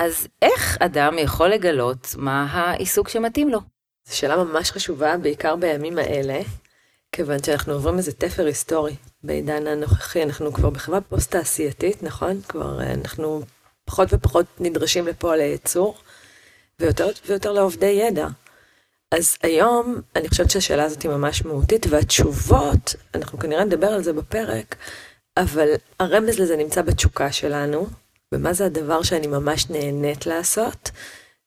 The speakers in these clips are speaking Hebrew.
אז איך אדם יכול לגלות מה העיסוק שמתאים לו? זו שאלה ממש חשובה, בעיקר בימים האלה, כיוון שאנחנו עוברים איזה תפר היסטורי בעידן הנוכחי, אנחנו כבר בחברה פוסט-תעשייתית, נכון? כבר אה, אנחנו פחות ופחות נדרשים לפועל הייצור, ויותר ויותר לעובדי ידע. אז היום אני חושבת שהשאלה הזאת היא ממש מהותית, והתשובות, אנחנו כנראה נדבר על זה בפרק, אבל הרמז לזה נמצא בתשוקה שלנו, ומה זה הדבר שאני ממש נהנית לעשות,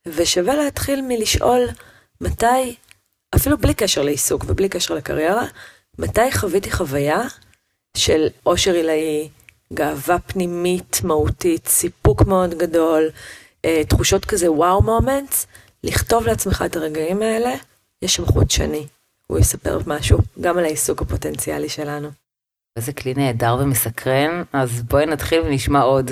ושווה להתחיל מלשאול מתי, אפילו בלי קשר לעיסוק ובלי קשר לקריירה, מתי חוויתי חוויה של אושר עילאי, גאווה פנימית מהותית, סיפוק מאוד גדול, אה, תחושות כזה וואו מומנטס, לכתוב לעצמך את הרגעים האלה, יש שם חוט שני. הוא יספר משהו, גם על העיסוק הפוטנציאלי שלנו. איזה כלי נהדר ומסקרן, אז בואי נתחיל ונשמע עוד.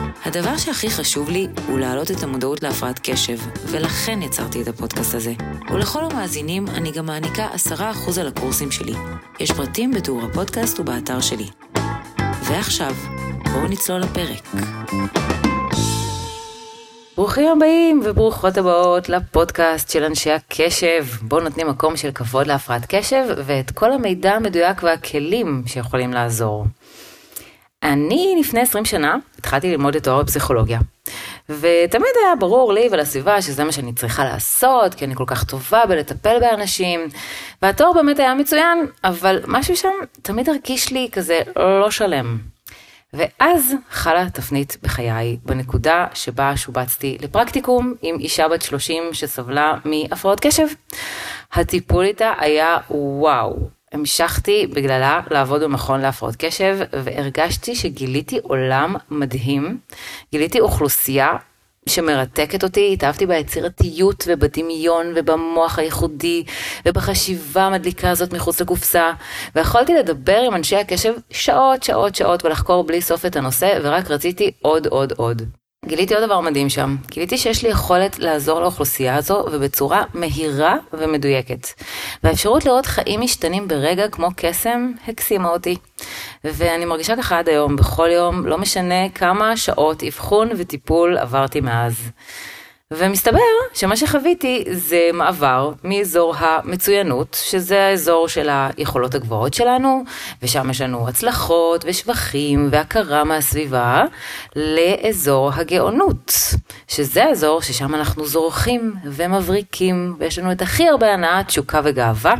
הדבר שהכי חשוב לי הוא להעלות את המודעות להפרעת קשב, ולכן יצרתי את הפודקאסט הזה. ולכל המאזינים אני גם מעניקה 10% על הקורסים שלי. יש פרטים בתיאור הפודקאסט ובאתר שלי. ועכשיו, בואו נצלול לפרק. ברוכים הבאים וברוכות הבאות לפודקאסט של אנשי הקשב, בו נותנים מקום של כבוד להפרעת קשב ואת כל המידע המדויק והכלים שיכולים לעזור. אני לפני 20 שנה התחלתי ללמוד את תואר בפסיכולוגיה. ותמיד היה ברור לי ולסביבה שזה מה שאני צריכה לעשות, כי אני כל כך טובה בלטפל באנשים. והתואר באמת היה מצוין, אבל משהו שם תמיד הרגיש לי כזה לא שלם. ואז חלה תפנית בחיי, בנקודה שבה שובצתי לפרקטיקום עם אישה בת 30 שסבלה מהפרעות קשב. הטיפול איתה היה וואו, המשכתי בגללה לעבוד במכון להפרעות קשב והרגשתי שגיליתי עולם מדהים, גיליתי אוכלוסייה שמרתקת אותי, התאהבתי ביצירתיות ובדמיון ובמוח הייחודי ובחשיבה המדליקה הזאת מחוץ לקופסה ויכולתי לדבר עם אנשי הקשב שעות שעות שעות ולחקור בלי סוף את הנושא ורק רציתי עוד עוד עוד. גיליתי עוד דבר מדהים שם, גיליתי שיש לי יכולת לעזור לאוכלוסייה הזו ובצורה מהירה ומדויקת. והאפשרות לראות חיים משתנים ברגע כמו קסם הקסימה אותי. ואני מרגישה ככה עד היום, בכל יום, לא משנה כמה שעות אבחון וטיפול עברתי מאז. ומסתבר שמה שחוויתי זה מעבר מאזור המצוינות, שזה האזור של היכולות הגבוהות שלנו, ושם יש לנו הצלחות ושבחים והכרה מהסביבה, לאזור הגאונות, שזה האזור ששם אנחנו זורחים ומבריקים, ויש לנו את הכי הרבה הנאה, תשוקה וגאווה,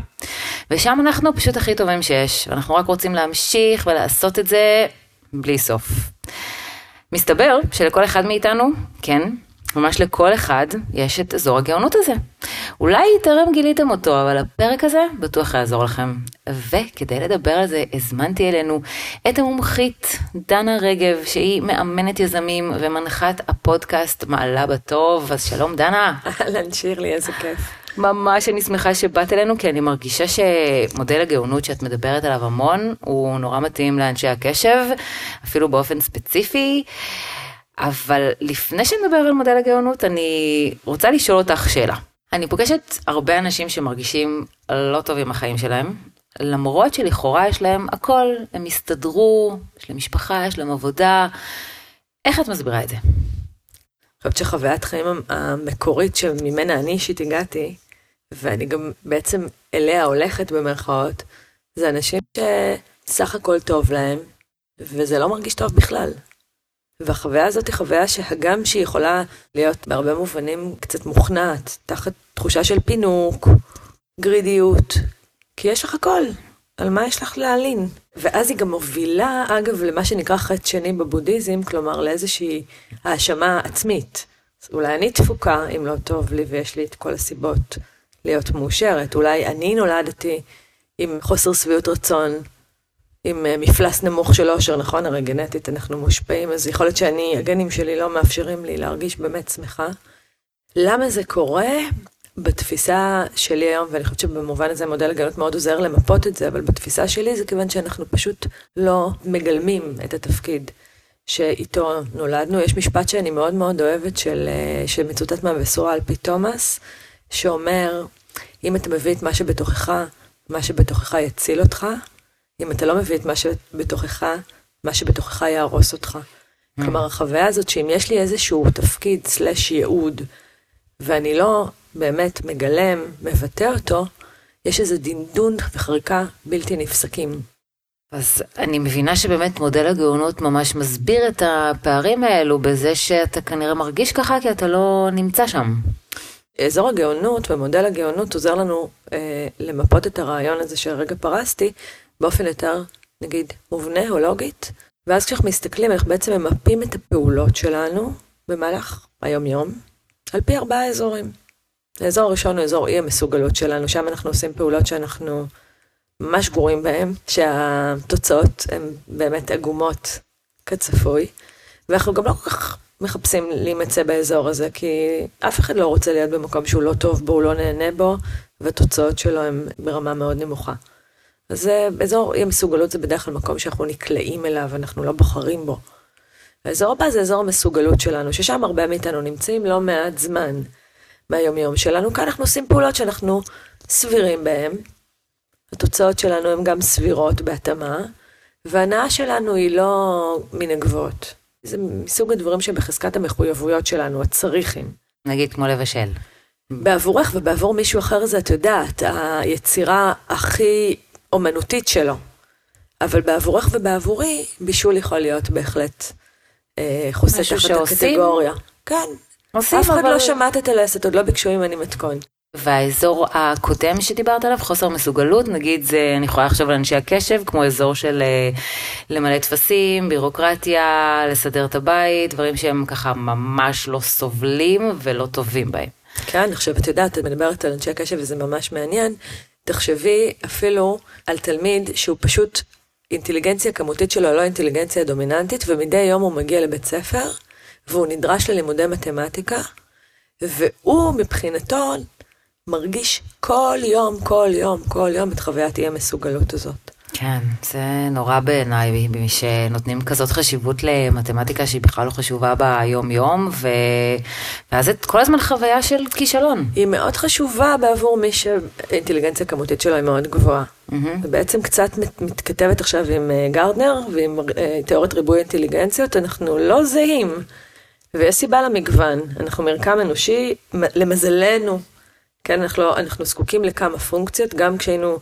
ושם אנחנו פשוט הכי טובים שיש, ואנחנו רק רוצים להמשיך ולעשות את זה בלי סוף. מסתבר שלכל אחד מאיתנו, כן, ממש לכל אחד יש את אזור הגאונות הזה. אולי טרם גיליתם אותו, אבל הפרק הזה בטוח יעזור לכם. וכדי לדבר על זה, הזמנתי אלינו את המומחית דנה רגב, שהיא מאמנת יזמים ומנחת הפודקאסט מעלה בטוב. אז שלום דנה. אהלן שירלי, איזה כיף. ממש אני שמחה שבאת אלינו, כי אני מרגישה שמודל הגאונות שאת מדברת עליו המון, הוא נורא מתאים לאנשי הקשב, אפילו באופן ספציפי. אבל לפני שנדבר על מודל הגאונות, אני רוצה לשאול אותך שאלה. אני פוגשת הרבה אנשים שמרגישים לא טוב עם החיים שלהם, למרות שלכאורה יש להם הכל, הם הסתדרו, יש להם משפחה, יש להם עבודה. איך את מסבירה את זה? אני חושבת שחוויית חיים המקורית שממנה אני אישית הגעתי, ואני גם בעצם אליה הולכת במרכאות, זה אנשים שסך הכל טוב להם, וזה לא מרגיש טוב בכלל. והחוויה הזאת היא חוויה שהגם שהיא יכולה להיות בהרבה מובנים קצת מוכנעת, תחת תחושה של פינוק, גרידיות, כי יש לך הכל, על מה יש לך להלין? ואז היא גם מובילה, אגב, למה שנקרא חטא שני בבודהיזם, כלומר לאיזושהי האשמה עצמית. אולי אני תפוקה אם לא טוב לי ויש לי את כל הסיבות להיות מאושרת. אולי אני נולדתי עם חוסר שביעות רצון עם אה, מפלס נמוך של אושר, נכון? הרי גנטית אנחנו מושפעים, אז יכול להיות שאני, הגנים שלי לא מאפשרים לי להרגיש באמת שמחה. למה זה קורה? בתפיסה שלי היום, ואני חושבת שבמובן הזה מודל הגנות מאוד עוזר למפות את זה, אבל בתפיסה שלי זה כיוון שאנחנו פשוט לא מגלמים את התפקיד שאיתו נולדנו. יש משפט שאני מאוד מאוד אוהבת של, אה, שמצוטט מהבשורה על פי תומאס, שאומר, אם אתה מביא את מה שבתוכך, מה שבתוכך יציל אותך, אם אתה לא מביא את מה שבתוכך, מה שבתוכך יהרוס אותך. Mm. כלומר, החוויה הזאת שאם יש לי איזשהו תפקיד סלש ייעוד, ואני לא באמת מגלם, מבטא אותו, יש איזה דינדון וחריקה בלתי נפסקים. אז אני מבינה שבאמת מודל הגאונות ממש מסביר את הפערים האלו בזה שאתה כנראה מרגיש ככה כי אתה לא נמצא שם. אזור הגאונות ומודל הגאונות עוזר לנו אה, למפות את הרעיון הזה שהרגע פרסתי באופן יותר, נגיד, מובנה או לוגית, ואז כשאנחנו מסתכלים, אנחנו בעצם ממפים את הפעולות שלנו במהלך היום-יום, על פי ארבעה אזורים. האזור הראשון הוא אזור אי המסוגלות שלנו, שם אנחנו עושים פעולות שאנחנו ממש גרועים בהן, שהתוצאות הן באמת עגומות כצפוי, ואנחנו גם לא כל כך מחפשים להימצא באזור הזה, כי אף אחד לא רוצה להיות במקום שהוא לא טוב בו, הוא לא נהנה בו, והתוצאות שלו הן ברמה מאוד נמוכה. אז אזור אי המסוגלות זה בדרך כלל מקום שאנחנו נקלעים אליו, אנחנו לא בוחרים בו. האזור הבא זה אזור המסוגלות שלנו, ששם הרבה מאיתנו נמצאים לא מעט זמן מהיומיום שלנו. כאן אנחנו עושים פעולות שאנחנו סבירים בהן. התוצאות שלנו הן גם סבירות בהתאמה, וההנאה שלנו היא לא מן הגבוהות. זה מסוג הדברים שבחזקת המחויבויות שלנו, הצריכים. נגיד כמו לבשל. בעבורך ובעבור מישהו אחר זה, את יודעת, היצירה הכי אומנותית שלו. אבל בעבורך ובעבורי, בישול יכול להיות בהחלט אה, חוסה תחת הקטגוריה. כן. עושים, אף אחד אבל... לא שמעת את הלסת, עוד לא ביקשו ממני מתכון. והאזור הקודם שדיברת עליו, חוסר מסוגלות, נגיד זה, אני יכולה לחשוב על אנשי הקשב, כמו אזור של אה, למלא טפסים, בירוקרטיה, לסדר את הבית, דברים שהם ככה ממש לא סובלים ולא טובים בהם. כן, עכשיו את יודעת, את מדברת על אנשי הקשב וזה ממש מעניין. תחשבי אפילו על תלמיד שהוא פשוט, אינטליגנציה כמותית שלו לא אינטליגנציה דומיננטית, ומדי יום הוא מגיע לבית ספר, והוא נדרש ללימודי מתמטיקה, והוא מבחינתו מרגיש כל יום, כל יום, כל יום את חוויית אי המסוגלות הזאת. כן, זה נורא בעיניי, שנותנים כזאת חשיבות למתמטיקה שהיא בכלל לא חשובה ביום-יום, ו... ואז זה כל הזמן חוויה של כישלון. היא מאוד חשובה בעבור מי שהאינטליגנציה הכמותית שלו היא מאוד גבוהה. Mm-hmm. ובעצם קצת מת, מתכתבת עכשיו עם uh, גרדנר ועם uh, תיאוריית ריבוי אינטליגנציות, אנחנו לא זהים. ויש סיבה למגוון, אנחנו מרקם אנושי, למזלנו, כן, אנחנו, לא, אנחנו זקוקים לכמה פונקציות, גם כשהיינו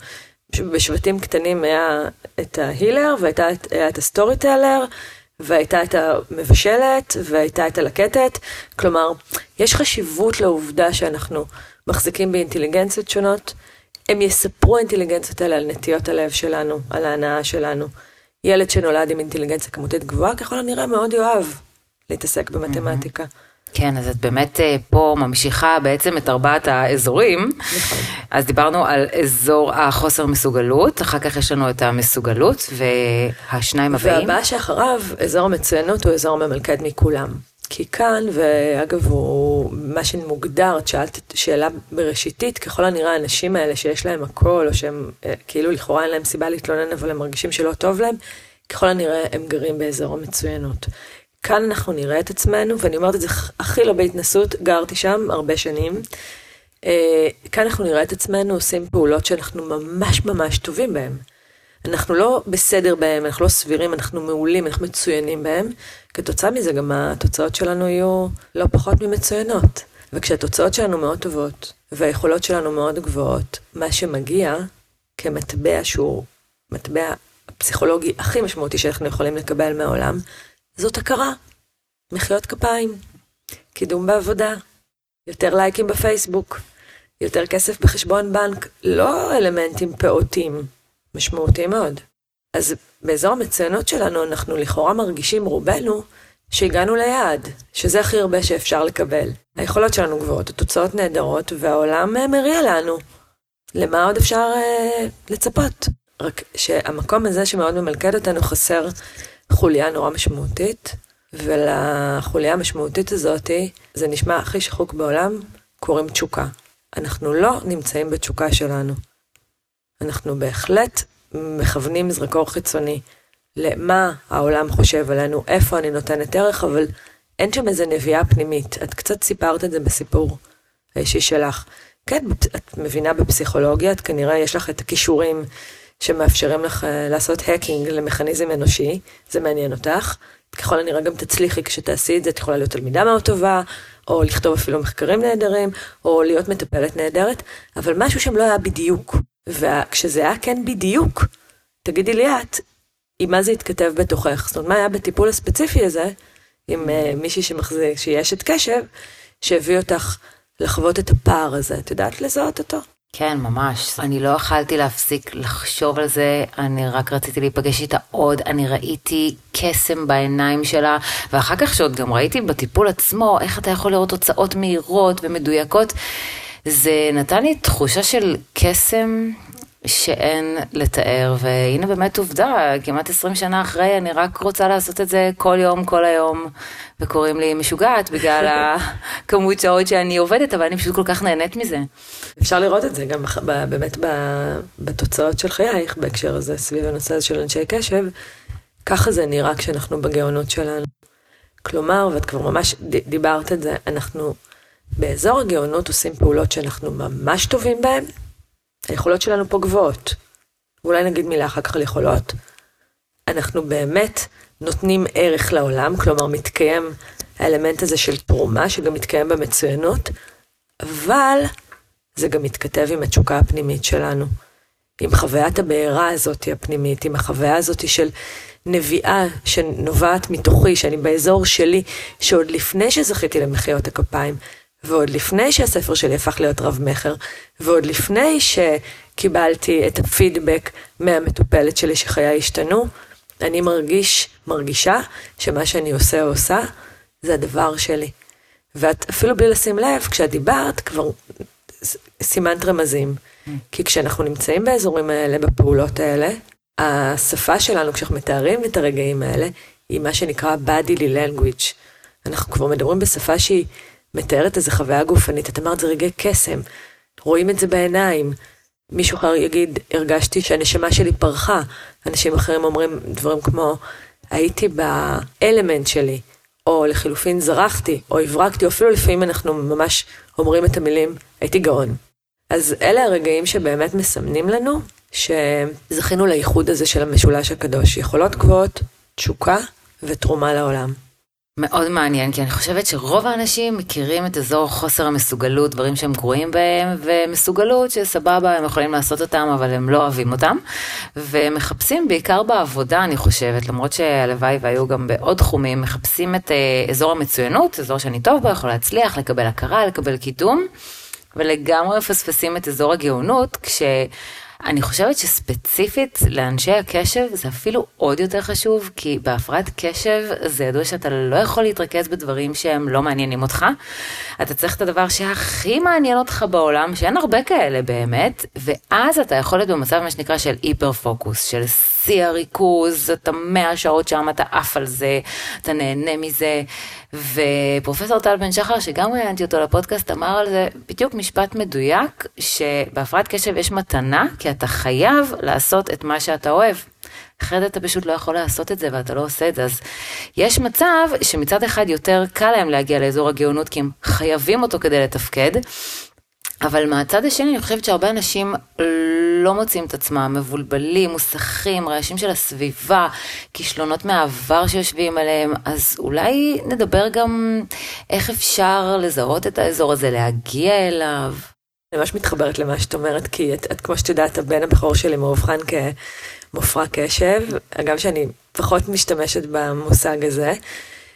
בשבטים קטנים היה את ה healer, והיה את ה storyteller, והייתה את המבשלת, והייתה את הלקטת. כלומר, יש חשיבות לעובדה שאנחנו מחזיקים באינטליגנציות שונות. הם יספרו האינטליגנציות האלה על נטיות הלב שלנו, על ההנאה שלנו. ילד שנולד עם אינטליגנציה כמותית גבוהה, ככל הנראה מאוד יאהב להתעסק במתמטיקה. Mm-hmm. כן, אז את באמת אה, פה ממשיכה בעצם את ארבעת האזורים. נכון. אז דיברנו על אזור החוסר מסוגלות, אחר כך יש לנו את המסוגלות, והשניים הבאים. והבא שאחריו, אזור המצוינות הוא אזור ממלכד מכולם. כי כאן, ואגב, הוא מה שמוגדר, את שאלת שאלה בראשיתית, ככל הנראה האנשים האלה שיש להם הכל, או שהם אה, כאילו לכאורה אין להם סיבה להתלונן, אבל הם מרגישים שלא טוב להם, ככל הנראה הם גרים באזור המצוינות. כאן אנחנו נראה את עצמנו, ואני אומרת את זה הכי לא בהתנסות, גרתי שם הרבה שנים. אה, כאן אנחנו נראה את עצמנו עושים פעולות שאנחנו ממש ממש טובים בהן. אנחנו לא בסדר בהם, אנחנו לא סבירים, אנחנו מעולים, אנחנו מצוינים בהם. כתוצאה מזה גם התוצאות שלנו יהיו לא פחות ממצוינות. וכשהתוצאות שלנו מאוד טובות, והיכולות שלנו מאוד גבוהות, מה שמגיע כמטבע שהוא מטבע הפסיכולוגי הכי משמעותי שאנחנו יכולים לקבל מהעולם, זאת הכרה. מחיאות כפיים, קידום בעבודה, יותר לייקים בפייסבוק, יותר כסף בחשבון בנק, לא אלמנטים פעוטים, משמעותיים מאוד. אז באזור המצוינות שלנו אנחנו לכאורה מרגישים רובנו שהגענו ליעד, שזה הכי הרבה שאפשר לקבל. היכולות שלנו גבוהות, התוצאות נהדרות, והעולם אה, מריע לנו. למה עוד אפשר אה, לצפות? רק שהמקום הזה שמאוד ממלכד אותנו חסר חוליה נורא משמעותית, ולחוליה המשמעותית הזאתי, זה נשמע הכי שחוק בעולם, קוראים תשוקה. אנחנו לא נמצאים בתשוקה שלנו. אנחנו בהחלט מכוונים זרקור חיצוני למה העולם חושב עלינו, איפה אני נותנת ערך, אבל אין שם איזה נביאה פנימית. את קצת סיפרת את זה בסיפור האישי שלך. כן, את מבינה בפסיכולוגיה, את כנראה יש לך את הכישורים שמאפשרים לך אה, לעשות האקינג למכניזם אנושי, זה מעניין אותך. ככל הנראה גם תצליחי כשתעשי את זה, את יכולה להיות תלמידה מאוד טובה, או לכתוב אפילו מחקרים נהדרים, או להיות מטפלת נהדרת, אבל משהו שם לא היה בדיוק. וכשזה היה כן בדיוק, תגידי לי את, עם מה זה התכתב בתוכך? זאת אומרת, מה היה בטיפול הספציפי הזה, עם uh, מישהי שמחזיק, שהיא אשת קשב, שהביא אותך לחוות את הפער הזה, את יודעת לזהות אותו? כן, ממש. אני לא יכלתי להפסיק לחשוב על זה, אני רק רציתי להיפגש איתה עוד, אני ראיתי קסם בעיניים שלה, ואחר כך שעוד גם ראיתי בטיפול עצמו, איך אתה יכול לראות תוצאות מהירות ומדויקות, זה נתן לי תחושה של קסם שאין לתאר, והנה באמת עובדה, כמעט 20 שנה אחרי, אני רק רוצה לעשות את זה כל יום, כל היום, וקוראים לי משוגעת בגלל הכמות שעות שאני עובדת, אבל אני פשוט כל כך נהנית מזה. אפשר לראות את זה גם באמת בתוצאות של חייך, בהקשר הזה, סביב הנושא הזה של אנשי קשב, ככה זה נראה כשאנחנו בגאונות שלנו. כלומר, ואת כבר ממש דיברת את זה, אנחנו באזור הגאונות עושים פעולות שאנחנו ממש טובים בהן, היכולות שלנו פה גבוהות. ואולי נגיד מילה אחר כך על יכולות. אנחנו באמת נותנים ערך לעולם, כלומר מתקיים האלמנט הזה של תרומה, שגם מתקיים במצוינות, אבל זה גם מתכתב עם התשוקה הפנימית שלנו, עם חוויית הבעירה הזאת הפנימית, עם החוויה הזאת של נביאה שנובעת מתוכי, שאני באזור שלי, שעוד לפני שזכיתי למחיאות הכפיים, ועוד לפני שהספר שלי הפך להיות רב-מכר, ועוד לפני שקיבלתי את הפידבק מהמטופלת שלי שחיי השתנו, אני מרגיש, מרגישה, שמה שאני עושה או עושה, זה הדבר שלי. ואת אפילו בלי לשים לב, כשאת דיברת, כבר סימנת רמזים. Mm. כי כשאנחנו נמצאים באזורים האלה, בפעולות האלה, השפה שלנו, כשאנחנו מתארים את הרגעים האלה, היא מה שנקרא bodily language. אנחנו כבר מדברים בשפה שהיא מתארת איזו חוויה גופנית. את אמרת, זה רגעי קסם, רואים את זה בעיניים. מישהו אחר יגיד, הרגשתי שהנשמה שלי פרחה. אנשים אחרים אומרים דברים כמו, הייתי באלמנט שלי, או לחילופין זרחתי, או הברקתי, או אפילו לפעמים אנחנו ממש אומרים את המילים, הייתי גאון. אז אלה הרגעים שבאמת מסמנים לנו שזכינו לייחוד הזה של המשולש הקדוש, יכולות גבוהות, תשוקה ותרומה לעולם. מאוד מעניין, כי אני חושבת שרוב האנשים מכירים את אזור חוסר המסוגלות, דברים שהם גרועים בהם, ומסוגלות שסבבה, הם יכולים לעשות אותם, אבל הם לא אוהבים אותם. ומחפשים בעיקר בעבודה, אני חושבת, למרות שהלוואי והיו גם בעוד תחומים, מחפשים את uh, אזור המצוינות, אזור שאני טוב בו, יכול להצליח, לקבל הכרה, לקבל קידום, ולגמרי מפספסים את אזור הגאונות, כש... אני חושבת שספציפית לאנשי הקשב זה אפילו עוד יותר חשוב, כי בהפרעת קשב זה ידוע שאתה לא יכול להתרכז בדברים שהם לא מעניינים אותך. אתה צריך את הדבר שהכי מעניין אותך בעולם, שאין הרבה כאלה באמת, ואז אתה יכול להיות במצב מה שנקרא של היפר פוקוס, של שיא הריכוז, אתה מאה שעות שם, אתה עף על זה, אתה נהנה מזה. ופרופסור טל בן שחר, שגם ראיינתי אותו לפודקאסט, אמר על זה בדיוק משפט מדויק, שבהפרעת קשב יש מתנה, כי אתה חייב לעשות את מה שאתה אוהב. אחרת אתה פשוט לא יכול לעשות את זה ואתה לא עושה את זה. אז יש מצב שמצד אחד יותר קל להם להגיע לאזור הגאונות כי הם חייבים אותו כדי לתפקד, אבל מהצד השני אני חושבת שהרבה אנשים לא מוצאים את עצמם מבולבלים, מוסכים, רעשים של הסביבה, כישלונות מהעבר שיושבים עליהם, אז אולי נדבר גם איך אפשר לזהות את האזור הזה, להגיע אליו. אני ממש מתחברת למה שאת אומרת, כי את, את כמו שאת יודעת, הבן הבכור שלי מאובחן כמופרע קשב, אגב שאני פחות משתמשת במושג הזה.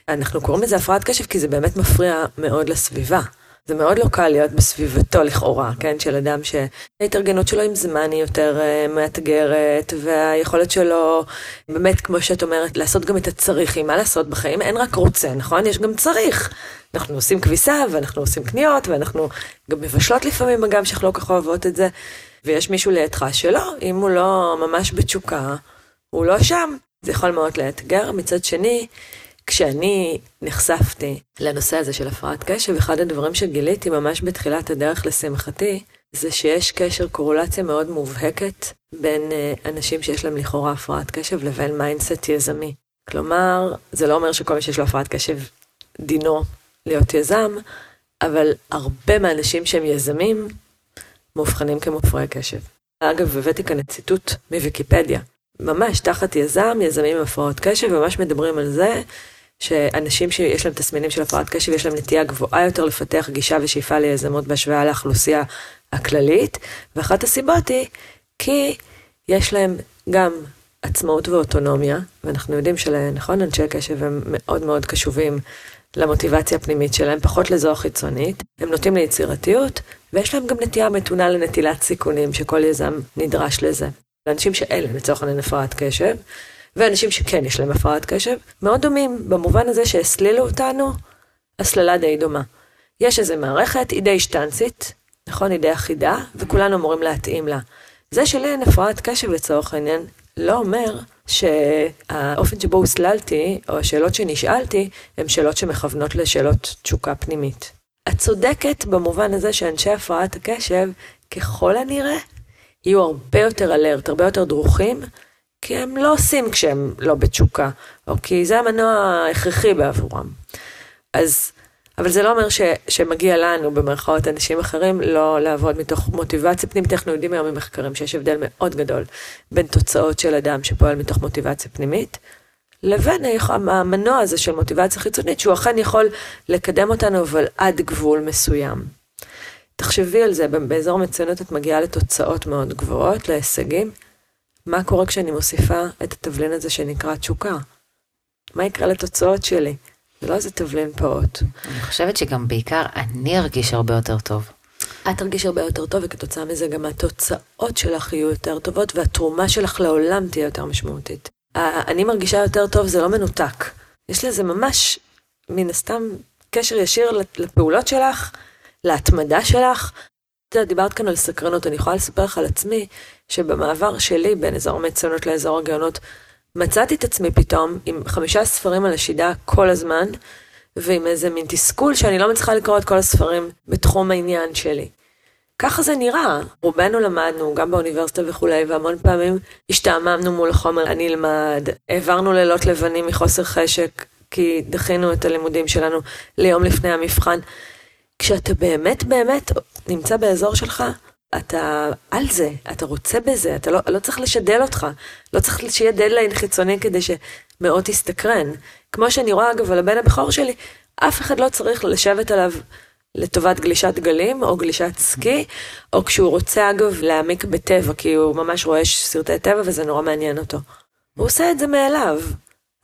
אנחנו קוראים לזה הפרעת קשב כי זה באמת מפריע מאוד לסביבה. זה מאוד לא קל להיות בסביבתו לכאורה, כן? של אדם שההתארגנות שלו עם זמן היא יותר uh, מאתגרת, והיכולת שלו, באמת, כמו שאת אומרת, לעשות גם את הצריכים. מה לעשות בחיים? אין רק רוצה, נכון? יש גם צריך. אנחנו עושים כביסה, ואנחנו עושים קניות, ואנחנו גם מבשלות לפעמים, אגב, שאנחנו לא כל כך אוהבות את זה. ויש מישהו לידך שלא, אם הוא לא ממש בתשוקה, הוא לא שם. זה יכול מאוד לאתגר. מצד שני, כשאני נחשפתי לנושא הזה של הפרעת קשב, אחד הדברים שגיליתי ממש בתחילת הדרך לשמחתי, זה שיש קשר, קורולציה מאוד מובהקת בין uh, אנשים שיש להם לכאורה הפרעת קשב לבין mindset יזמי. כלומר, זה לא אומר שכל מי שיש לו הפרעת קשב דינו להיות יזם, אבל הרבה מהאנשים שהם יזמים מאובחנים כמופרעי קשב. אגב, הבאתי כאן ציטוט מוויקיפדיה. ממש תחת יזם, יזמים עם הפרעות קשב, ממש מדברים על זה שאנשים שיש להם תסמינים של הפרעת קשב, יש להם נטייה גבוהה יותר לפתח גישה ושאיפה ליזמות בהשוואה לאוכלוסייה הכללית, ואחת הסיבות היא כי יש להם גם עצמאות ואוטונומיה, ואנחנו יודעים שנכון, אנשי קשב הם מאוד מאוד קשובים למוטיבציה הפנימית שלהם, פחות לזו החיצונית, הם נוטים ליצירתיות, ויש להם גם נטייה מתונה לנטילת סיכונים, שכל יזם נדרש לזה. לאנשים שאין להם לצורך העניין הפרעת קשב, ואנשים שכן יש להם הפרעת קשב, מאוד דומים במובן הזה שהסלילו אותנו הסללה די דומה. יש איזו מערכת, היא די שטנצית, נכון? היא די אחידה, וכולנו אמורים להתאים לה. זה שלי אין הפרעת קשב לצורך העניין, לא אומר שהאופן שבו הוסללתי, או השאלות שנשאלתי, הן שאלות שמכוונות לשאלות תשוקה פנימית. את צודקת במובן הזה שאנשי הפרעת הקשב, ככל הנראה, יהיו הרבה יותר אלרט, הרבה יותר דרוכים, כי הם לא עושים כשהם לא בתשוקה, או כי זה המנוע ההכרחי בעבורם. אז, אבל זה לא אומר ש, שמגיע לנו, במרכאות אנשים אחרים, לא לעבוד מתוך מוטיבציה פנימית. אנחנו יודעים היום ממחקרים שיש הבדל מאוד גדול בין תוצאות של אדם שפועל מתוך מוטיבציה פנימית, לבין המנוע הזה של מוטיבציה חיצונית, שהוא אכן יכול לקדם אותנו, אבל עד גבול מסוים. תחשבי על זה, באזור מצוינות את מגיעה לתוצאות מאוד גבוהות, להישגים, מה קורה כשאני מוסיפה את התבלין הזה שנקרא תשוקה? מה יקרה לתוצאות שלי? זה לא איזה תבלין פעוט. אני חושבת שגם בעיקר אני ארגיש הרבה יותר טוב. את תרגיש הרבה יותר טוב, וכתוצאה מזה גם התוצאות שלך יהיו יותר טובות, והתרומה שלך לעולם תהיה יותר משמעותית. אני מרגישה יותר טוב, זה לא מנותק. יש לזה ממש, מן הסתם, קשר ישיר לפעולות שלך, להתמדה שלך, את יודעת, דיברת כאן על סקרנות, אני יכולה לספר לך על עצמי, שבמעבר שלי בין אזור המצוינות לאזור הגאונות, מצאתי את עצמי פתאום עם חמישה ספרים על השידה כל הזמן, ועם איזה מין תסכול שאני לא מצליחה לקרוא את כל הספרים בתחום העניין שלי. ככה זה נראה. רובנו למדנו, גם באוניברסיטה וכולי, והמון פעמים השתעממנו מול החומר, אני אלמד, העברנו לילות לבנים מחוסר חשק, כי דחינו את הלימודים שלנו ליום לפני המבחן. כשאתה באמת באמת נמצא באזור שלך, אתה על זה, אתה רוצה בזה, אתה לא, לא צריך לשדל אותך, לא צריך שיהיה דדליין חיצוני כדי שמאוד תסתקרן. כמו שאני רואה אגב על הבן הבכור שלי, אף אחד לא צריך לשבת עליו לטובת גלישת גלים או גלישת סקי, או כשהוא רוצה אגב להעמיק בטבע, כי הוא ממש רואה סרטי טבע וזה נורא מעניין אותו. הוא עושה את זה מאליו.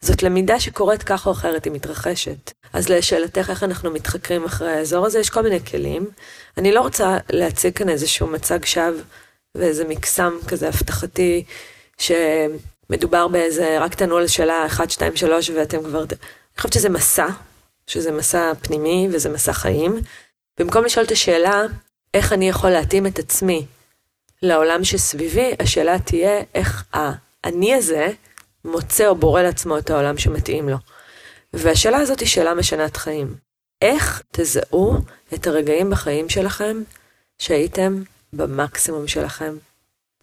זאת למידה שקורית כך או אחרת, היא מתרחשת. אז לשאלתך איך אנחנו מתחקרים אחרי האזור הזה, יש כל מיני כלים. אני לא רוצה להציג כאן איזשהו מצג שווא ואיזה מקסם כזה הבטחתי, שמדובר באיזה, רק תענו על שאלה 1, 2, 3 ואתם כבר... אני חושבת שזה מסע, שזה מסע פנימי וזה מסע חיים. במקום לשאול את השאלה, איך אני יכול להתאים את עצמי לעולם שסביבי, השאלה תהיה איך האני הזה מוצא או בורא לעצמו את העולם שמתאים לו. והשאלה הזאת היא שאלה משנת חיים. איך תזהו את הרגעים בחיים שלכם שהייתם במקסימום שלכם?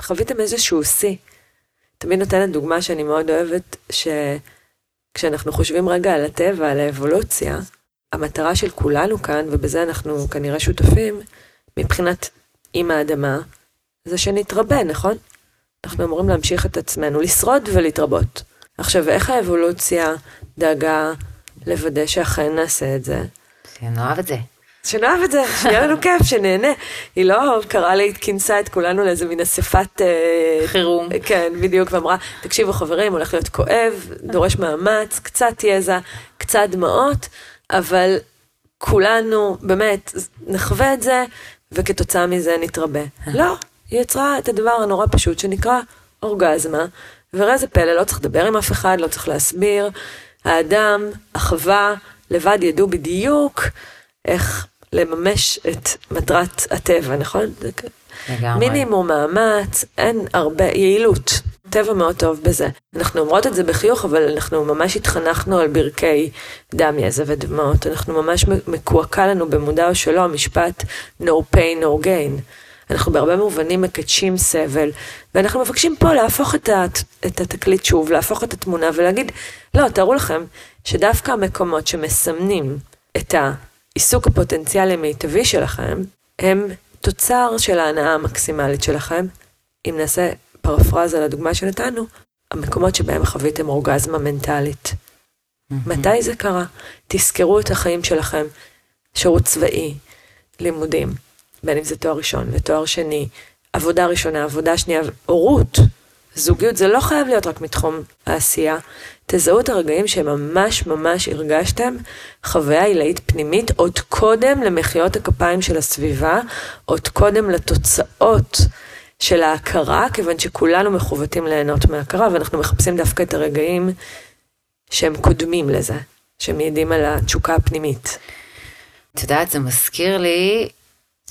חוויתם איזשהו שיא. תמיד נותנת דוגמה שאני מאוד אוהבת, שכשאנחנו חושבים רגע על הטבע, על האבולוציה, המטרה של כולנו כאן, ובזה אנחנו כנראה שותפים, מבחינת אימא האדמה, זה שנתרבה, נכון? אנחנו אמורים להמשיך את עצמנו, לשרוד ולהתרבות. עכשיו, איך האבולוציה דאגה לוודא שאכן נעשה את זה? שנאהב את זה. שנאהב את זה, שיהיה לנו כיף, שנהנה. היא לא קראה לי, כינסה את כולנו לאיזה מין אספת... אה, חירום. כן, בדיוק, ואמרה, תקשיבו חברים, הולך להיות כואב, דורש מאמץ, קצת יזע, קצת דמעות, אבל כולנו באמת נחווה את זה, וכתוצאה מזה נתרבה. לא, היא יצרה את הדבר הנורא פשוט שנקרא אורגזמה, וראה זה פלא, לא צריך לדבר עם אף אחד, לא צריך להסביר. האדם, החווה, לבד ידעו בדיוק איך לממש את מטרת הטבע, נכון? לגמרי. מינימום מאמץ, אין הרבה, יעילות. טבע מאוד טוב בזה. אנחנו אומרות את זה בחיוך, אבל אנחנו ממש התחנכנו על ברכי דם, יזע ודמעות. אנחנו ממש מקועקע לנו במודע או שלא המשפט no pain no gain. אנחנו בהרבה מובנים מקדשים סבל, ואנחנו מבקשים פה להפוך את, הת, את התקליט שוב, להפוך את התמונה ולהגיד, לא, תארו לכם שדווקא המקומות שמסמנים את העיסוק הפוטנציאלי המיטבי שלכם, הם תוצר של ההנאה המקסימלית שלכם. אם נעשה פרפרזה לדוגמה שנתנו, המקומות שבהם חוויתם אורגזמה מנטלית. מתי זה קרה? תזכרו את החיים שלכם, שירות צבאי, לימודים, בין אם זה תואר ראשון ותואר שני, עבודה ראשונה, עבודה שנייה, הורות, זוגיות, זה לא חייב להיות רק מתחום העשייה. תזהו את הרגעים שממש ממש הרגשתם חוויה עילאית פנימית עוד קודם למחיאות הכפיים של הסביבה, עוד קודם לתוצאות של ההכרה, כיוון שכולנו מכוותים ליהנות מההכרה, ואנחנו מחפשים דווקא את הרגעים שהם קודמים לזה, שמעידים על התשוקה הפנימית. את יודעת, זה מזכיר לי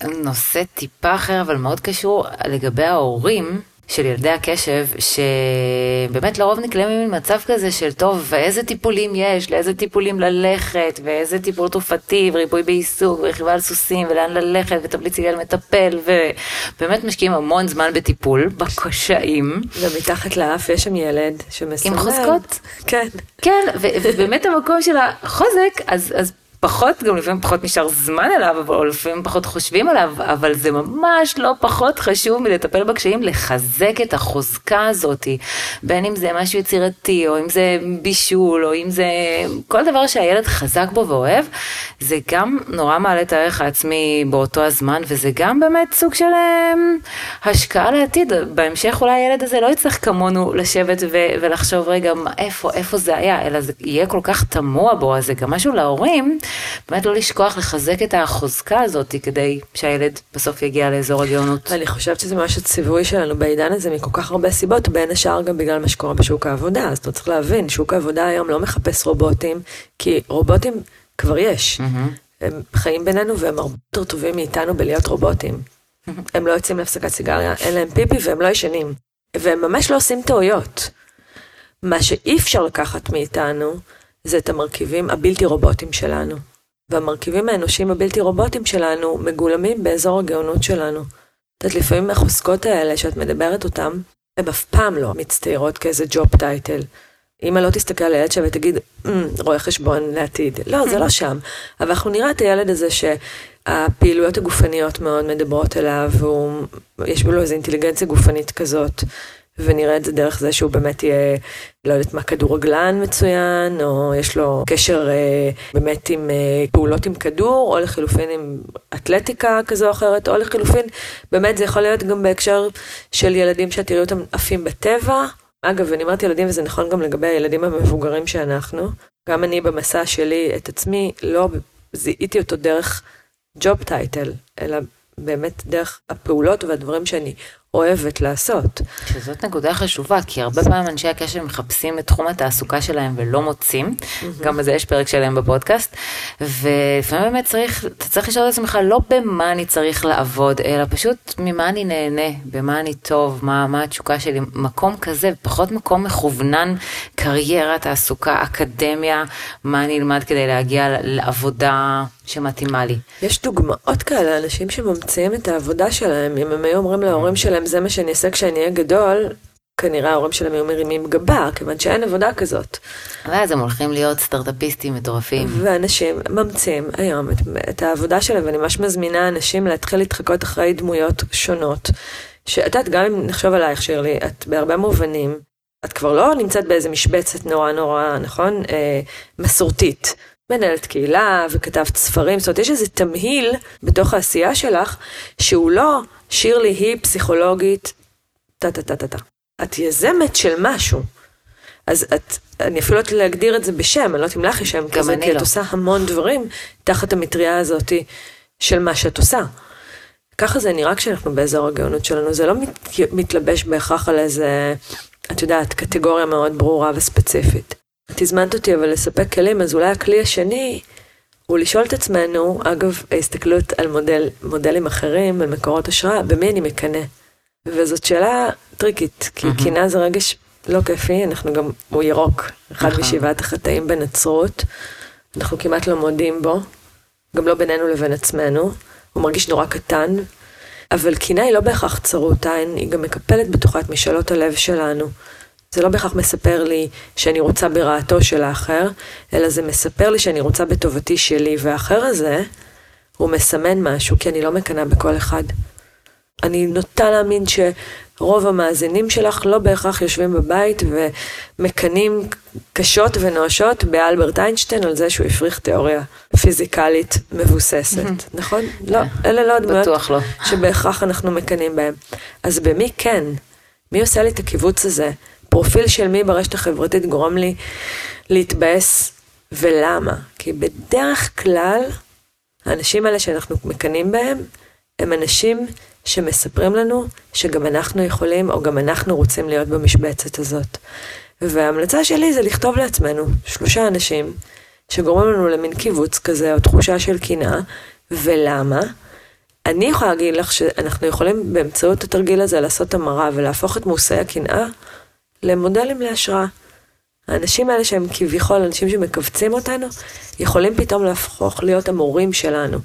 נושא טיפה אחר, אבל מאוד קשור לגבי ההורים. של ילדי הקשב, שבאמת לרוב נקלעים ממצב כזה של טוב, ואיזה טיפולים יש, לאיזה טיפולים ללכת, ואיזה טיפול תרופתי, וריפוי בעיסוק, ורכיבה על סוסים, ולאן ללכת, ותבליט סיגל מטפל, ובאמת משקיעים המון זמן בטיפול, בקשיים. ומתחת לאף יש שם ילד שמסומן. עם חוזקות. כן. כן, ובאמת המקום של החוזק, אז, אז פחות, גם לפעמים פחות נשאר זמן אליו, או לפעמים פחות חושבים עליו, אבל זה ממש לא פחות חשוב מלטפל בקשיים, לחזק את החוזקה הזאת, בין אם זה משהו יצירתי, או אם זה בישול, או אם זה כל דבר שהילד חזק בו ואוהב, זה גם נורא מעלה את הערך העצמי באותו הזמן, וזה גם באמת סוג של um, השקעה לעתיד. בהמשך אולי הילד הזה לא יצטרך כמונו לשבת ו- ולחשוב, רגע, איפה, איפה זה היה, אלא זה יהיה כל כך תמוה בו, אז זה גם משהו להורים. באמת לא לשכוח לחזק את החוזקה הזאת כדי שהילד בסוף יגיע לאזור הגאונות. אני חושבת שזה ממש הציווי שלנו בעידן הזה מכל כך הרבה סיבות, בין השאר גם בגלל מה שקורה בשוק העבודה. אז אתה צריך להבין, שוק העבודה היום לא מחפש רובוטים, כי רובוטים כבר יש. Mm-hmm. הם חיים בינינו והם הרבה יותר טובים מאיתנו בלהיות רובוטים. Mm-hmm. הם לא יוצאים להפסקת סיגריה, אין להם פיפי והם לא ישנים. והם ממש לא עושים טעויות. מה שאי אפשר לקחת מאיתנו, זה את המרכיבים הבלתי רובוטיים שלנו. והמרכיבים האנושיים הבלתי רובוטיים שלנו מגולמים באזור הגאונות שלנו. את יודעת, לפעמים החוזקות האלה שאת מדברת אותן, הן אף פעם לא מצטיירות כאיזה ג'וב טייטל. אמא לא תסתכל על הילד שלה ותגיד, mm, רואה חשבון לעתיד. לא, זה לא שם. אבל אנחנו נראה את הילד הזה שהפעילויות הגופניות מאוד מדברות אליו, ויש בו איזו אינטליגנציה גופנית כזאת. ונראה את זה דרך זה שהוא באמת יהיה, לא יודעת מה, כדורגלן מצוין, או יש לו קשר אה, באמת עם אה, פעולות עם כדור, או לחילופין עם אתלטיקה כזו או אחרת, או לחילופין, באמת זה יכול להיות גם בהקשר של ילדים שאת תראי אותם עפים בטבע. אגב, אני אומרת ילדים, וזה נכון גם לגבי הילדים המבוגרים שאנחנו. גם אני במסע שלי את עצמי, לא זיהיתי אותו דרך ג'וב טייטל, אלא באמת דרך הפעולות והדברים שאני אוהבת לעשות. שזאת נקודה חשובה, כי הרבה פעמים אנשי הקשר מחפשים את תחום התעסוקה שלהם ולא מוצאים, mm-hmm. גם בזה יש פרק שלהם בפודקאסט, ולפעמים באמת צריך, אתה צריך לשאול את עצמך לא במה אני צריך לעבוד, אלא פשוט ממה אני נהנה, במה אני טוב, מה, מה התשוקה שלי, מקום כזה, פחות מקום מכוונן, קריירה, תעסוקה, אקדמיה, מה אני אלמד כדי להגיע לעבודה שמתאימה לי. יש דוגמאות כאלה, אנשים שממציאים את העבודה שלהם, אם הם היו אומרים להורים שלהם, זה מה שאני אעשה כשאני אהיה גדול, כנראה ההורים שלהם היו מרימים גבה, כיוון שאין עבודה כזאת. ואז הם הולכים להיות סטארטאפיסטים מטורפים. ואנשים ממציאים היום את, את העבודה שלהם, ואני ממש מזמינה אנשים להתחיל להתחקות אחרי דמויות שונות. שאת יודעת, גם אם נחשוב עלייך, שירלי, את בהרבה מובנים, את כבר לא נמצאת באיזה משבצת נורא נורא, נכון? אה, מסורתית. מנהלת קהילה וכתבת ספרים, זאת אומרת, יש איזה תמהיל בתוך העשייה שלך, שהוא לא שירלי היא פסיכולוגית, טה טה טה טה טה. את יזמת של משהו. אז את אני אפילו לא יודעת להגדיר את זה בשם, אני לא יודעת אם לך יש שם כזה, כי לא. את עושה המון דברים תחת המטריה הזאת של מה שאת עושה. ככה זה נראה כשאנחנו באזור הגאונות שלנו, זה לא מת, מתלבש בהכרח על איזה, את יודעת, קטגוריה מאוד ברורה וספציפית. את הזמנת אותי אבל לספק כלים, אז אולי הכלי השני הוא לשאול את עצמנו, אגב, ההסתכלות על מודל, מודלים אחרים, על מקורות השראה, במי אני מקנא? וזאת שאלה טריקית, כי mm-hmm. קנאה זה רגש לא כיפי, אנחנו גם, הוא ירוק, אחד נכון. משבעת החטאים בנצרות, אנחנו כמעט לא מודים בו, גם לא בינינו לבין עצמנו, הוא מרגיש נורא קטן, אבל קנאה היא לא בהכרח צרות עין, היא גם מקפלת בתוכה את משאלות הלב שלנו. זה לא בהכרח מספר לי שאני רוצה ברעתו של האחר, אלא זה מספר לי שאני רוצה בטובתי שלי, והאחר הזה, הוא מסמן משהו, כי אני לא מקנאה בכל אחד. אני נוטה להאין שרוב המאזינים שלך לא בהכרח יושבים בבית ומקנאים קשות ונואשות באלברט איינשטיין על זה שהוא הפריך תיאוריה פיזיקלית מבוססת, נכון? לא, אלה לא הדמויות לא. שבהכרח אנחנו מקנאים בהם. אז במי כן? מי עושה לי את הקיבוץ הזה? פרופיל של מי ברשת החברתית גורם לי להתבאס, ולמה? כי בדרך כלל, האנשים האלה שאנחנו מקנאים בהם, הם אנשים שמספרים לנו שגם אנחנו יכולים, או גם אנחנו רוצים להיות במשבצת הזאת. וההמלצה שלי זה לכתוב לעצמנו שלושה אנשים שגורמים לנו למין קיבוץ כזה, או תחושה של קנאה, ולמה? אני יכולה להגיד לך שאנחנו יכולים באמצעות התרגיל הזה לעשות המרה ולהפוך את מושאי הקנאה למודלים להשראה. האנשים האלה שהם כביכול אנשים שמכווצים אותנו, יכולים פתאום להפוך להיות המורים שלנו.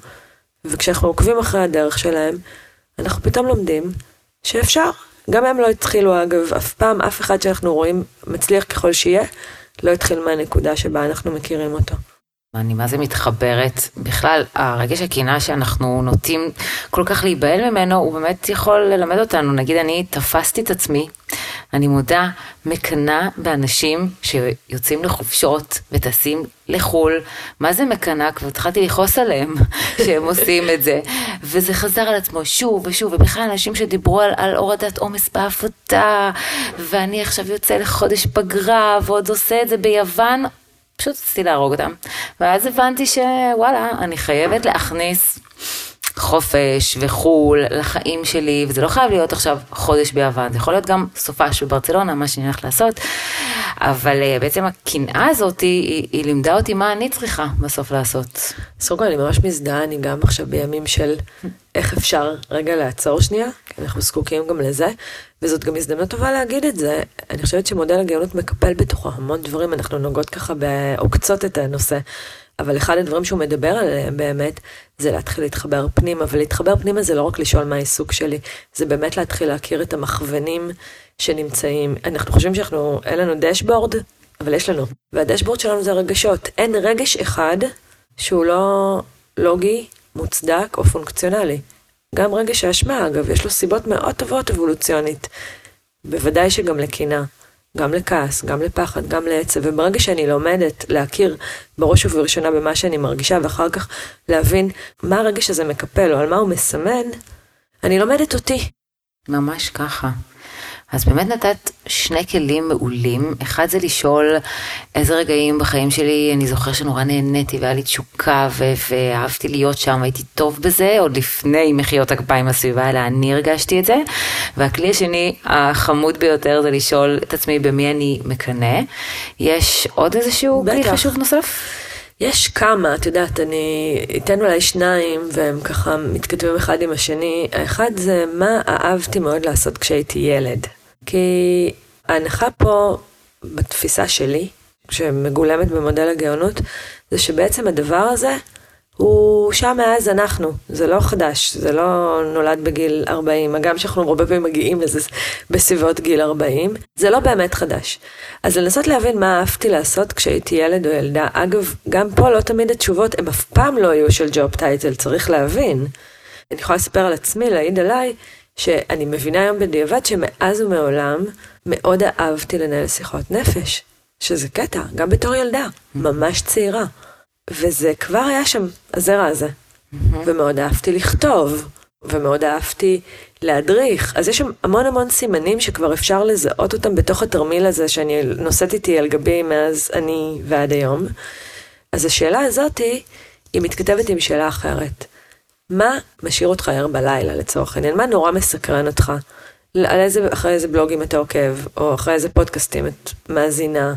וכשאנחנו עוקבים אחרי הדרך שלהם, אנחנו פתאום לומדים שאפשר. גם הם לא התחילו, אגב, אף פעם, אף אחד שאנחנו רואים מצליח ככל שיהיה, לא התחיל מהנקודה שבה אנחנו מכירים אותו. אני מה זה מתחברת, בכלל הרגש הקנאה שאנחנו נוטים כל כך להיבהל ממנו, הוא באמת יכול ללמד אותנו, נגיד אני תפסתי את עצמי, אני מודה, מקנאה באנשים שיוצאים לחופשות וטסים לחו"ל, מה זה מקנאה? כבר התחלתי לכעוס עליהם שהם עושים את זה, וזה חזר על עצמו שוב ושוב, ובכלל אנשים שדיברו על, על הורדת עומס בעבודה, ואני עכשיו יוצא לחודש פגרה ועוד עושה את זה ביוון, פשוט רציתי להרוג אותם. ואז הבנתי שוואלה, אני חייבת להכניס חופש וחו"ל לחיים שלי, וזה לא חייב להיות עכשיו חודש ביוון, זה יכול להיות גם סופש בברצלונה, מה שאני הולכת לעשות. אבל uh, בעצם הקנאה הזאת, היא, היא לימדה אותי מה אני צריכה בסוף לעשות. סורגו, אני ממש מזדהה, אני גם עכשיו בימים של איך אפשר רגע לעצור שנייה, כי אנחנו זקוקים גם לזה, וזאת גם הזדמנות טובה להגיד את זה. אני חושבת שמודל הגאונות מקפל בתוכו המון דברים, אנחנו נוגעות ככה בעוקצות את הנושא. אבל אחד הדברים שהוא מדבר עליהם באמת, זה להתחיל להתחבר פנימה, ולהתחבר פנימה זה לא רק לשאול מה העיסוק שלי, זה באמת להתחיל להכיר את המכוונים שנמצאים. אנחנו חושבים שאנחנו, אין לנו דשבורד, אבל יש לנו. והדשבורד שלנו זה רגשות. אין רגש אחד שהוא לא לוגי, מוצדק או פונקציונלי. גם רגש האשמה, אגב, יש לו סיבות מאוד טובות אבולוציונית. בוודאי שגם לקנאה. גם לכעס, גם לפחד, גם לעצב, וברגע שאני לומדת להכיר בראש ובראשונה במה שאני מרגישה, ואחר כך להבין מה הרגש הזה מקפל או על מה הוא מסמן, אני לומדת אותי. ממש ככה. אז באמת נתת שני כלים מעולים, אחד זה לשאול איזה רגעים בחיים שלי אני זוכר שנורא נהניתי והיה לי תשוקה ו- ואהבתי להיות שם, הייתי טוב בזה, עוד לפני מחיאות הכפיים הסביבה, אלא אני הרגשתי את זה. והכלי השני החמוד ביותר זה לשאול את עצמי במי אני מקנא. יש עוד איזשהו כלי חשוב נוסף? יש כמה, את יודעת, אני אתן אולי שניים, והם ככה מתכתבים אחד עם השני. האחד זה מה אהבתי מאוד לעשות כשהייתי ילד. כי ההנחה פה, בתפיסה שלי, שמגולמת במודל הגאונות, זה שבעצם הדבר הזה, הוא שם מאז אנחנו, זה לא חדש, זה לא נולד בגיל 40, הגם שאנחנו הרבה פעמים מגיעים לזה בסביבות גיל 40, זה לא באמת חדש. אז לנסות להבין מה אהבתי לעשות כשהייתי ילד או ילדה, אגב, גם פה לא תמיד התשובות, הם אף פעם לא יהיו של ג'וב טייטל, צריך להבין. אני יכולה לספר על עצמי, להעיד עליי, שאני מבינה היום בדיעבד שמאז ומעולם מאוד אהבתי לנהל שיחות נפש, שזה קטע, גם בתור ילדה, ממש צעירה. וזה כבר היה שם, הזרע הזה. ומאוד אהבתי לכתוב, ומאוד אהבתי להדריך. אז יש שם המון המון סימנים שכבר אפשר לזהות אותם בתוך התרמיל הזה שאני נושאת איתי על גבי מאז אני ועד היום. אז השאלה הזאתי, היא מתכתבת עם שאלה אחרת. מה משאיר אותך ער בלילה לצורך העניין? מה נורא מסקרן אותך? על איזה, אחרי איזה בלוגים אתה עוקב, או אחרי איזה פודקאסטים את מאזינה.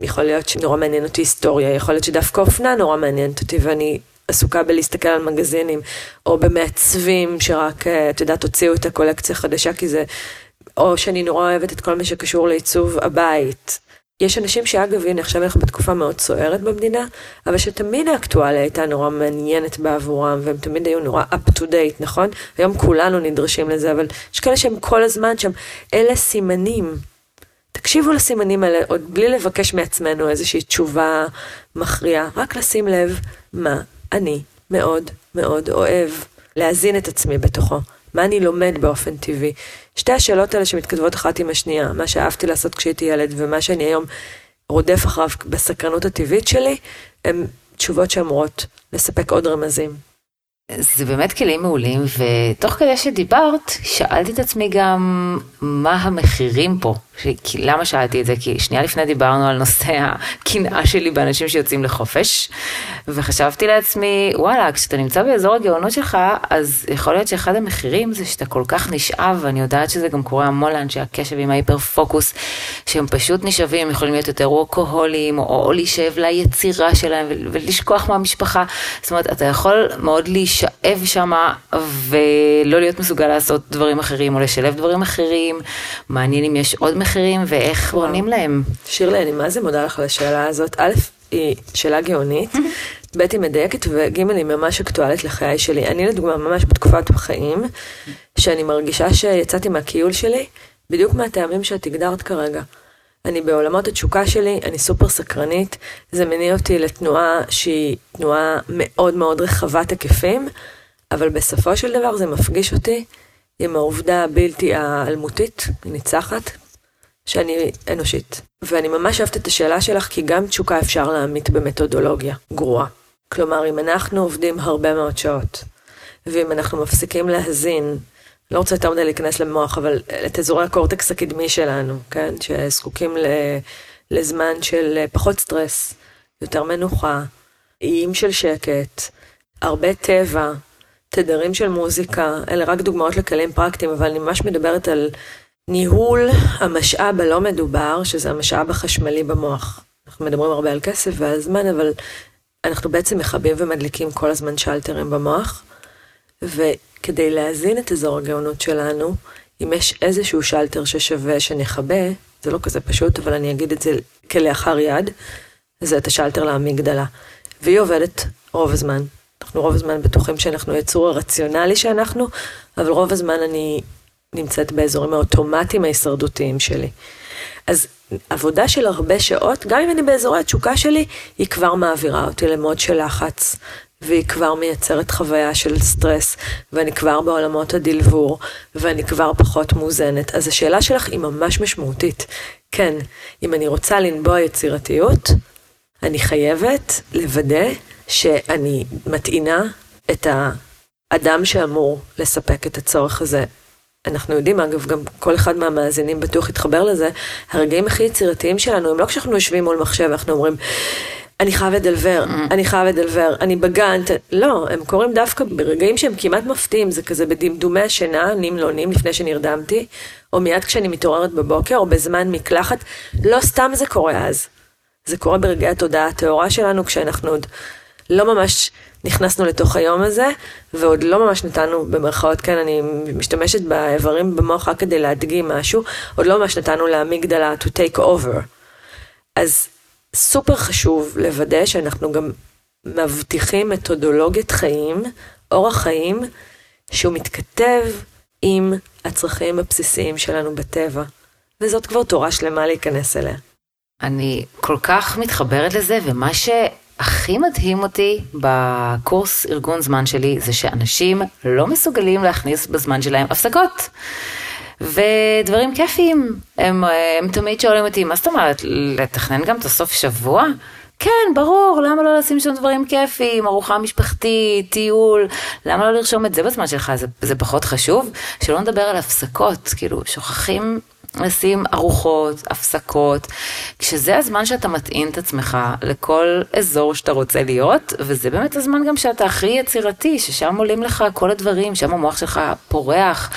יכול להיות שנורא מעניין אותי היסטוריה, יכול להיות שדווקא אופנה נורא מעניינת אותי ואני עסוקה בלהסתכל על מגזינים, או במעצבים שרק, אה, את יודעת, הוציאו את הקולקציה החדשה, כי זה, או שאני נורא אוהבת את כל מה שקשור לעיצוב הבית. יש אנשים שאגב, הנה עכשיו אנחנו בתקופה מאוד סוערת במדינה, אבל שתמיד האקטואליה הייתה נורא מעניינת בעבורם, והם תמיד היו נורא up to date, נכון? היום כולנו נדרשים לזה, אבל יש כאלה שהם כל הזמן שם. אלה סימנים. תקשיבו לסימנים האלה, עוד בלי לבקש מעצמנו איזושהי תשובה מכריעה, רק לשים לב מה אני מאוד מאוד אוהב, להזין את עצמי בתוכו. מה אני לומד באופן טבעי. שתי השאלות האלה שמתכתבות אחת עם השנייה, מה שאהבתי לעשות כשהייתי ילד ומה שאני היום רודף אחריו בסקרנות הטבעית שלי, הן תשובות שאמורות לספק עוד רמזים. זה באמת כלים מעולים, ותוך כדי שדיברת, שאלתי את עצמי גם מה המחירים פה. ש... למה שאלתי את זה? כי שנייה לפני דיברנו על נושא הקנאה שלי באנשים שיוצאים לחופש, וחשבתי לעצמי, וואלה, כשאתה נמצא באזור הגאונות שלך, אז יכול להיות שאחד המחירים זה שאתה כל כך נשאב, ואני יודעת שזה גם קורה המון לאנשי הקשב עם ההיפר פוקוס, שהם פשוט נשאבים, יכולים להיות יותר ווקוהולים, או, או להישאב ליצירה שלהם ולשכוח מהמשפחה. זאת אומרת, אתה יכול מאוד להישאב שמה ולא להיות מסוגל לעשות דברים אחרים, או לשלב דברים אחרים. מעניין אם יש עוד מחירים ואיך עונים להם. שירלי, אני מה זה מודה לך על השאלה הזאת. א', היא שאלה גאונית, ב', היא מדייקת, וג', היא ממש אקטואלית לחיי שלי. אני לדוגמה ממש בתקופת בחיים, שאני מרגישה שיצאתי מהכיול שלי, בדיוק מהטעמים שאת הגדרת כרגע. אני בעולמות התשוקה שלי, אני סופר סקרנית, זה מניע אותי לתנועה שהיא תנועה מאוד מאוד רחבת היקפים, אבל בסופו של דבר זה מפגיש אותי עם העובדה הבלתי האלמותית, ניצחת, שאני אנושית. ואני ממש אוהבת את השאלה שלך, כי גם תשוקה אפשר להעמיד במתודולוגיה גרועה. כלומר, אם אנחנו עובדים הרבה מאוד שעות, ואם אנחנו מפסיקים להזין, לא רוצה יותר מדי להיכנס למוח, אבל את אזורי הקורטקס הקדמי שלנו, כן? שזקוקים לזמן של פחות סטרס, יותר מנוחה, איים של שקט, הרבה טבע, תדרים של מוזיקה, אלה רק דוגמאות לכלים פרקטיים, אבל אני ממש מדברת על ניהול המשאב הלא מדובר, שזה המשאב החשמלי במוח. אנחנו מדברים הרבה על כסף ועל זמן, אבל אנחנו בעצם מכבים ומדליקים כל הזמן שלטרים במוח, וכדי להזין את אזור הגאונות שלנו, אם יש איזשהו שלטר ששווה שנכבה, זה לא כזה פשוט, אבל אני אגיד את זה כלאחר יד, זה את השלטר לאמיגדלה. והיא עובדת רוב הזמן. אנחנו רוב הזמן בטוחים שאנחנו יצור הרציונלי שאנחנו, אבל רוב הזמן אני נמצאת באזורים האוטומטיים ההישרדותיים שלי. אז עבודה של הרבה שעות, גם אם אני באזורי התשוקה שלי, היא כבר מעבירה אותי למוד של לחץ, והיא כבר מייצרת חוויה של סטרס, ואני כבר בעולמות הדלבור, ואני כבר פחות מאוזנת. אז השאלה שלך היא ממש משמעותית. כן, אם אני רוצה לנבוע יצירתיות, אני חייבת לוודא שאני מטעינה את האדם שאמור לספק את הצורך הזה אנחנו יודעים, אגב, גם כל אחד מהמאזינים בטוח יתחבר לזה, הרגעים הכי יצירתיים שלנו הם לא כשאנחנו יושבים מול מחשב ואנחנו אומרים, אני חייב לדלבר, mm-hmm. אני חייב לדלבר, אני בגן, לא, הם קורים דווקא ברגעים שהם כמעט מפתיעים, זה כזה בדמדומי השינה, נים לא נים, לפני שנרדמתי, או מיד כשאני מתעוררת בבוקר, או בזמן מקלחת, לא סתם זה קורה אז. זה קורה ברגעי התודעה הטהורה שלנו, כשאנחנו עוד לא ממש נכנסנו לתוך היום הזה, ועוד לא ממש נתנו, במרכאות, כן, אני משתמשת באיברים במוח רק כדי להדגים משהו, עוד לא ממש נתנו לאמיגדלה to take over. אז סופר חשוב לוודא שאנחנו גם מבטיחים מתודולוגיית חיים, אורח חיים, שהוא מתכתב עם הצרכים הבסיסיים שלנו בטבע. וזאת כבר תורה שלמה להיכנס אליה. אני כל כך מתחברת לזה, ומה ש... הכי מדהים אותי בקורס ארגון זמן שלי זה שאנשים לא מסוגלים להכניס בזמן שלהם הפסקות. ודברים כיפיים, הם, הם תמיד שואלים אותי, מה זאת אומרת, לתכנן גם את הסוף שבוע? כן, ברור, למה לא לשים שם דברים כיפיים, ארוחה משפחתית, טיול, למה לא לרשום את זה בזמן שלך, זה, זה פחות חשוב? שלא נדבר על הפסקות, כאילו, שוכחים לשים ארוחות, הפסקות, כשזה הזמן שאתה מטעין את עצמך לכל אזור שאתה רוצה להיות, וזה באמת הזמן גם שאתה הכי יצירתי, ששם עולים לך כל הדברים, שם המוח שלך פורח.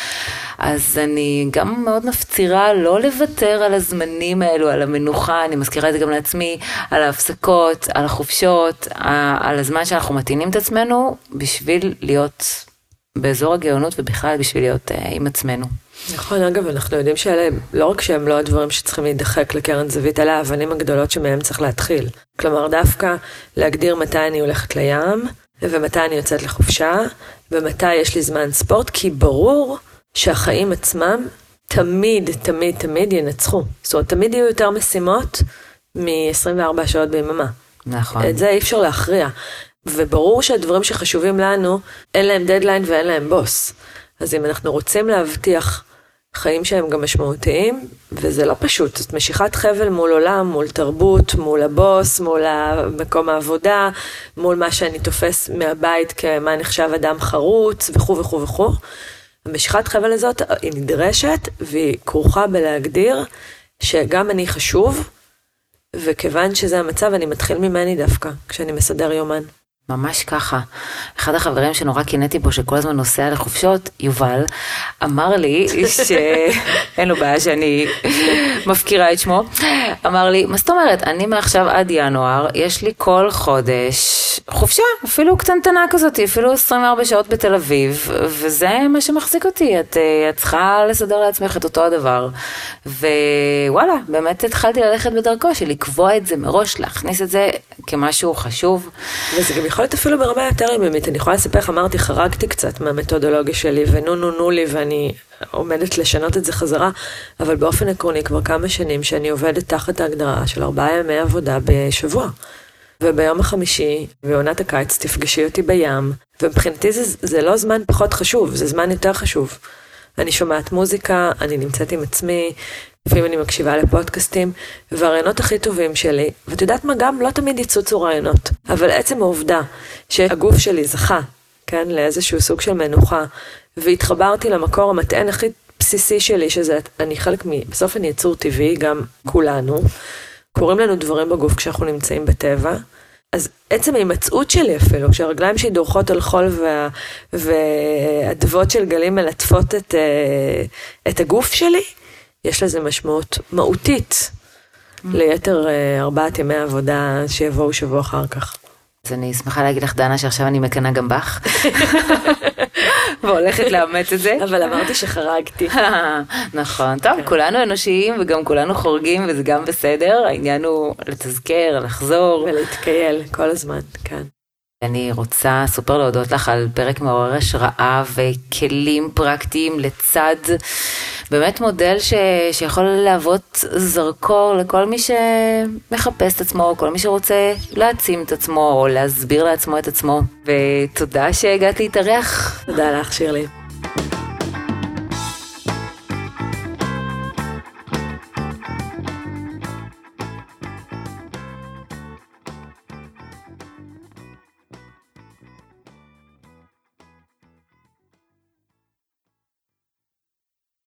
אז אני גם מאוד מפצירה לא לוותר על הזמנים האלו, על המנוחה, אני מזכירה את זה גם לעצמי, על ההפסקות, על החופשות, על הזמן שאנחנו מטעינים את עצמנו בשביל להיות באזור הגאונות ובכלל בשביל להיות uh, עם עצמנו. נכון, אגב, אנחנו יודעים שאלה, לא רק שהם לא הדברים שצריכים להידחק לקרן זווית, אלה האבנים הגדולות שמהם צריך להתחיל. כלומר, דווקא להגדיר מתי אני הולכת לים, ומתי אני יוצאת לחופשה, ומתי יש לי זמן ספורט, כי ברור שהחיים עצמם תמיד, תמיד, תמיד ינצחו. זאת אומרת, תמיד יהיו יותר משימות מ-24 שעות ביממה. נכון. את זה אי אפשר להכריע. וברור שהדברים שחשובים לנו, אין להם דדליין ואין להם בוס. אז אם אנחנו רוצים להבטיח חיים שהם גם משמעותיים, וזה לא פשוט, זאת משיכת חבל מול עולם, מול תרבות, מול הבוס, מול מקום העבודה, מול מה שאני תופס מהבית כמה נחשב אדם חרוץ, וכו' וכו' וכו'. המשיכת חבל הזאת היא נדרשת, והיא כרוכה בלהגדיר שגם אני חשוב, וכיוון שזה המצב, אני מתחיל ממני דווקא, כשאני מסדר יומן. ממש ככה. אחד החברים שנורא קינאתי בו, שכל הזמן נוסע לחופשות, יובל, אמר לי שאין לו בעיה שאני מפקירה את שמו, אמר לי, מה זאת אומרת, אני מעכשיו עד ינואר, יש לי כל חודש חופשה, אפילו קטנטנה כזאת, אפילו 24 שעות בתל אביב, וזה מה שמחזיק אותי, את, אה, את צריכה לסדר לעצמך את אותו הדבר. ווואלה, באמת התחלתי ללכת בדרכו של לקבוע את זה מראש, להכניס את זה כמשהו חשוב. וזה גם יכול להיות אפילו ברמה יותר יממית, אני יכולה לספר לך, אמרתי, חרגתי קצת מהמתודולוגיה שלי, ונו נו נו לי, ואני עומדת לשנות את זה חזרה, אבל באופן עקרוני כבר כמה שנים שאני עובדת תחת ההגדרה של ארבעה ימי עבודה בשבוע. וביום החמישי, בעונת הקיץ, תפגשי אותי בים, ומבחינתי זה, זה לא זמן פחות חשוב, זה זמן יותר חשוב. אני שומעת מוזיקה, אני נמצאת עם עצמי, לפעמים אני מקשיבה לפודקאסטים, והרעיונות הכי טובים שלי, ואת יודעת מה, גם לא תמיד יצוצו רעיונות, אבל עצם העובדה שהגוף שלי זכה, כן, לאיזשהו סוג של מנוחה, והתחברתי למקור המטען הכי בסיסי שלי, שזה, אני חלק מ... בסוף אני יצור טבעי, גם כולנו. קורים לנו דברים בגוף כשאנחנו נמצאים בטבע. אז עצם ההימצאות שלי אפילו, כשהרגליים שלי דורכות על חול וה, והאדוות של גלים מלטפות את, אה, את הגוף שלי, יש לזה משמעות מהותית. ליתר אה, ארבעת ימי העבודה שיבואו שבוע אחר כך. אז אני שמחה להגיד לך, דנה, שעכשיו אני מקנאה גם בך. והולכת לאמץ את זה. אבל אמרתי שחרגתי. נכון, טוב, כן. כולנו אנושיים וגם כולנו חורגים וזה גם בסדר, העניין הוא לתזכר, לחזור. ולהתקייל כל הזמן, כן. אני רוצה סופר להודות לך על פרק מעורר השראה וכלים פרקטיים לצד באמת מודל ש, שיכול להוות זרקור לכל מי שמחפש את עצמו, כל מי שרוצה להעצים את עצמו או להסביר לעצמו את עצמו. ותודה שהגעת להתארח. תודה לך שירלי.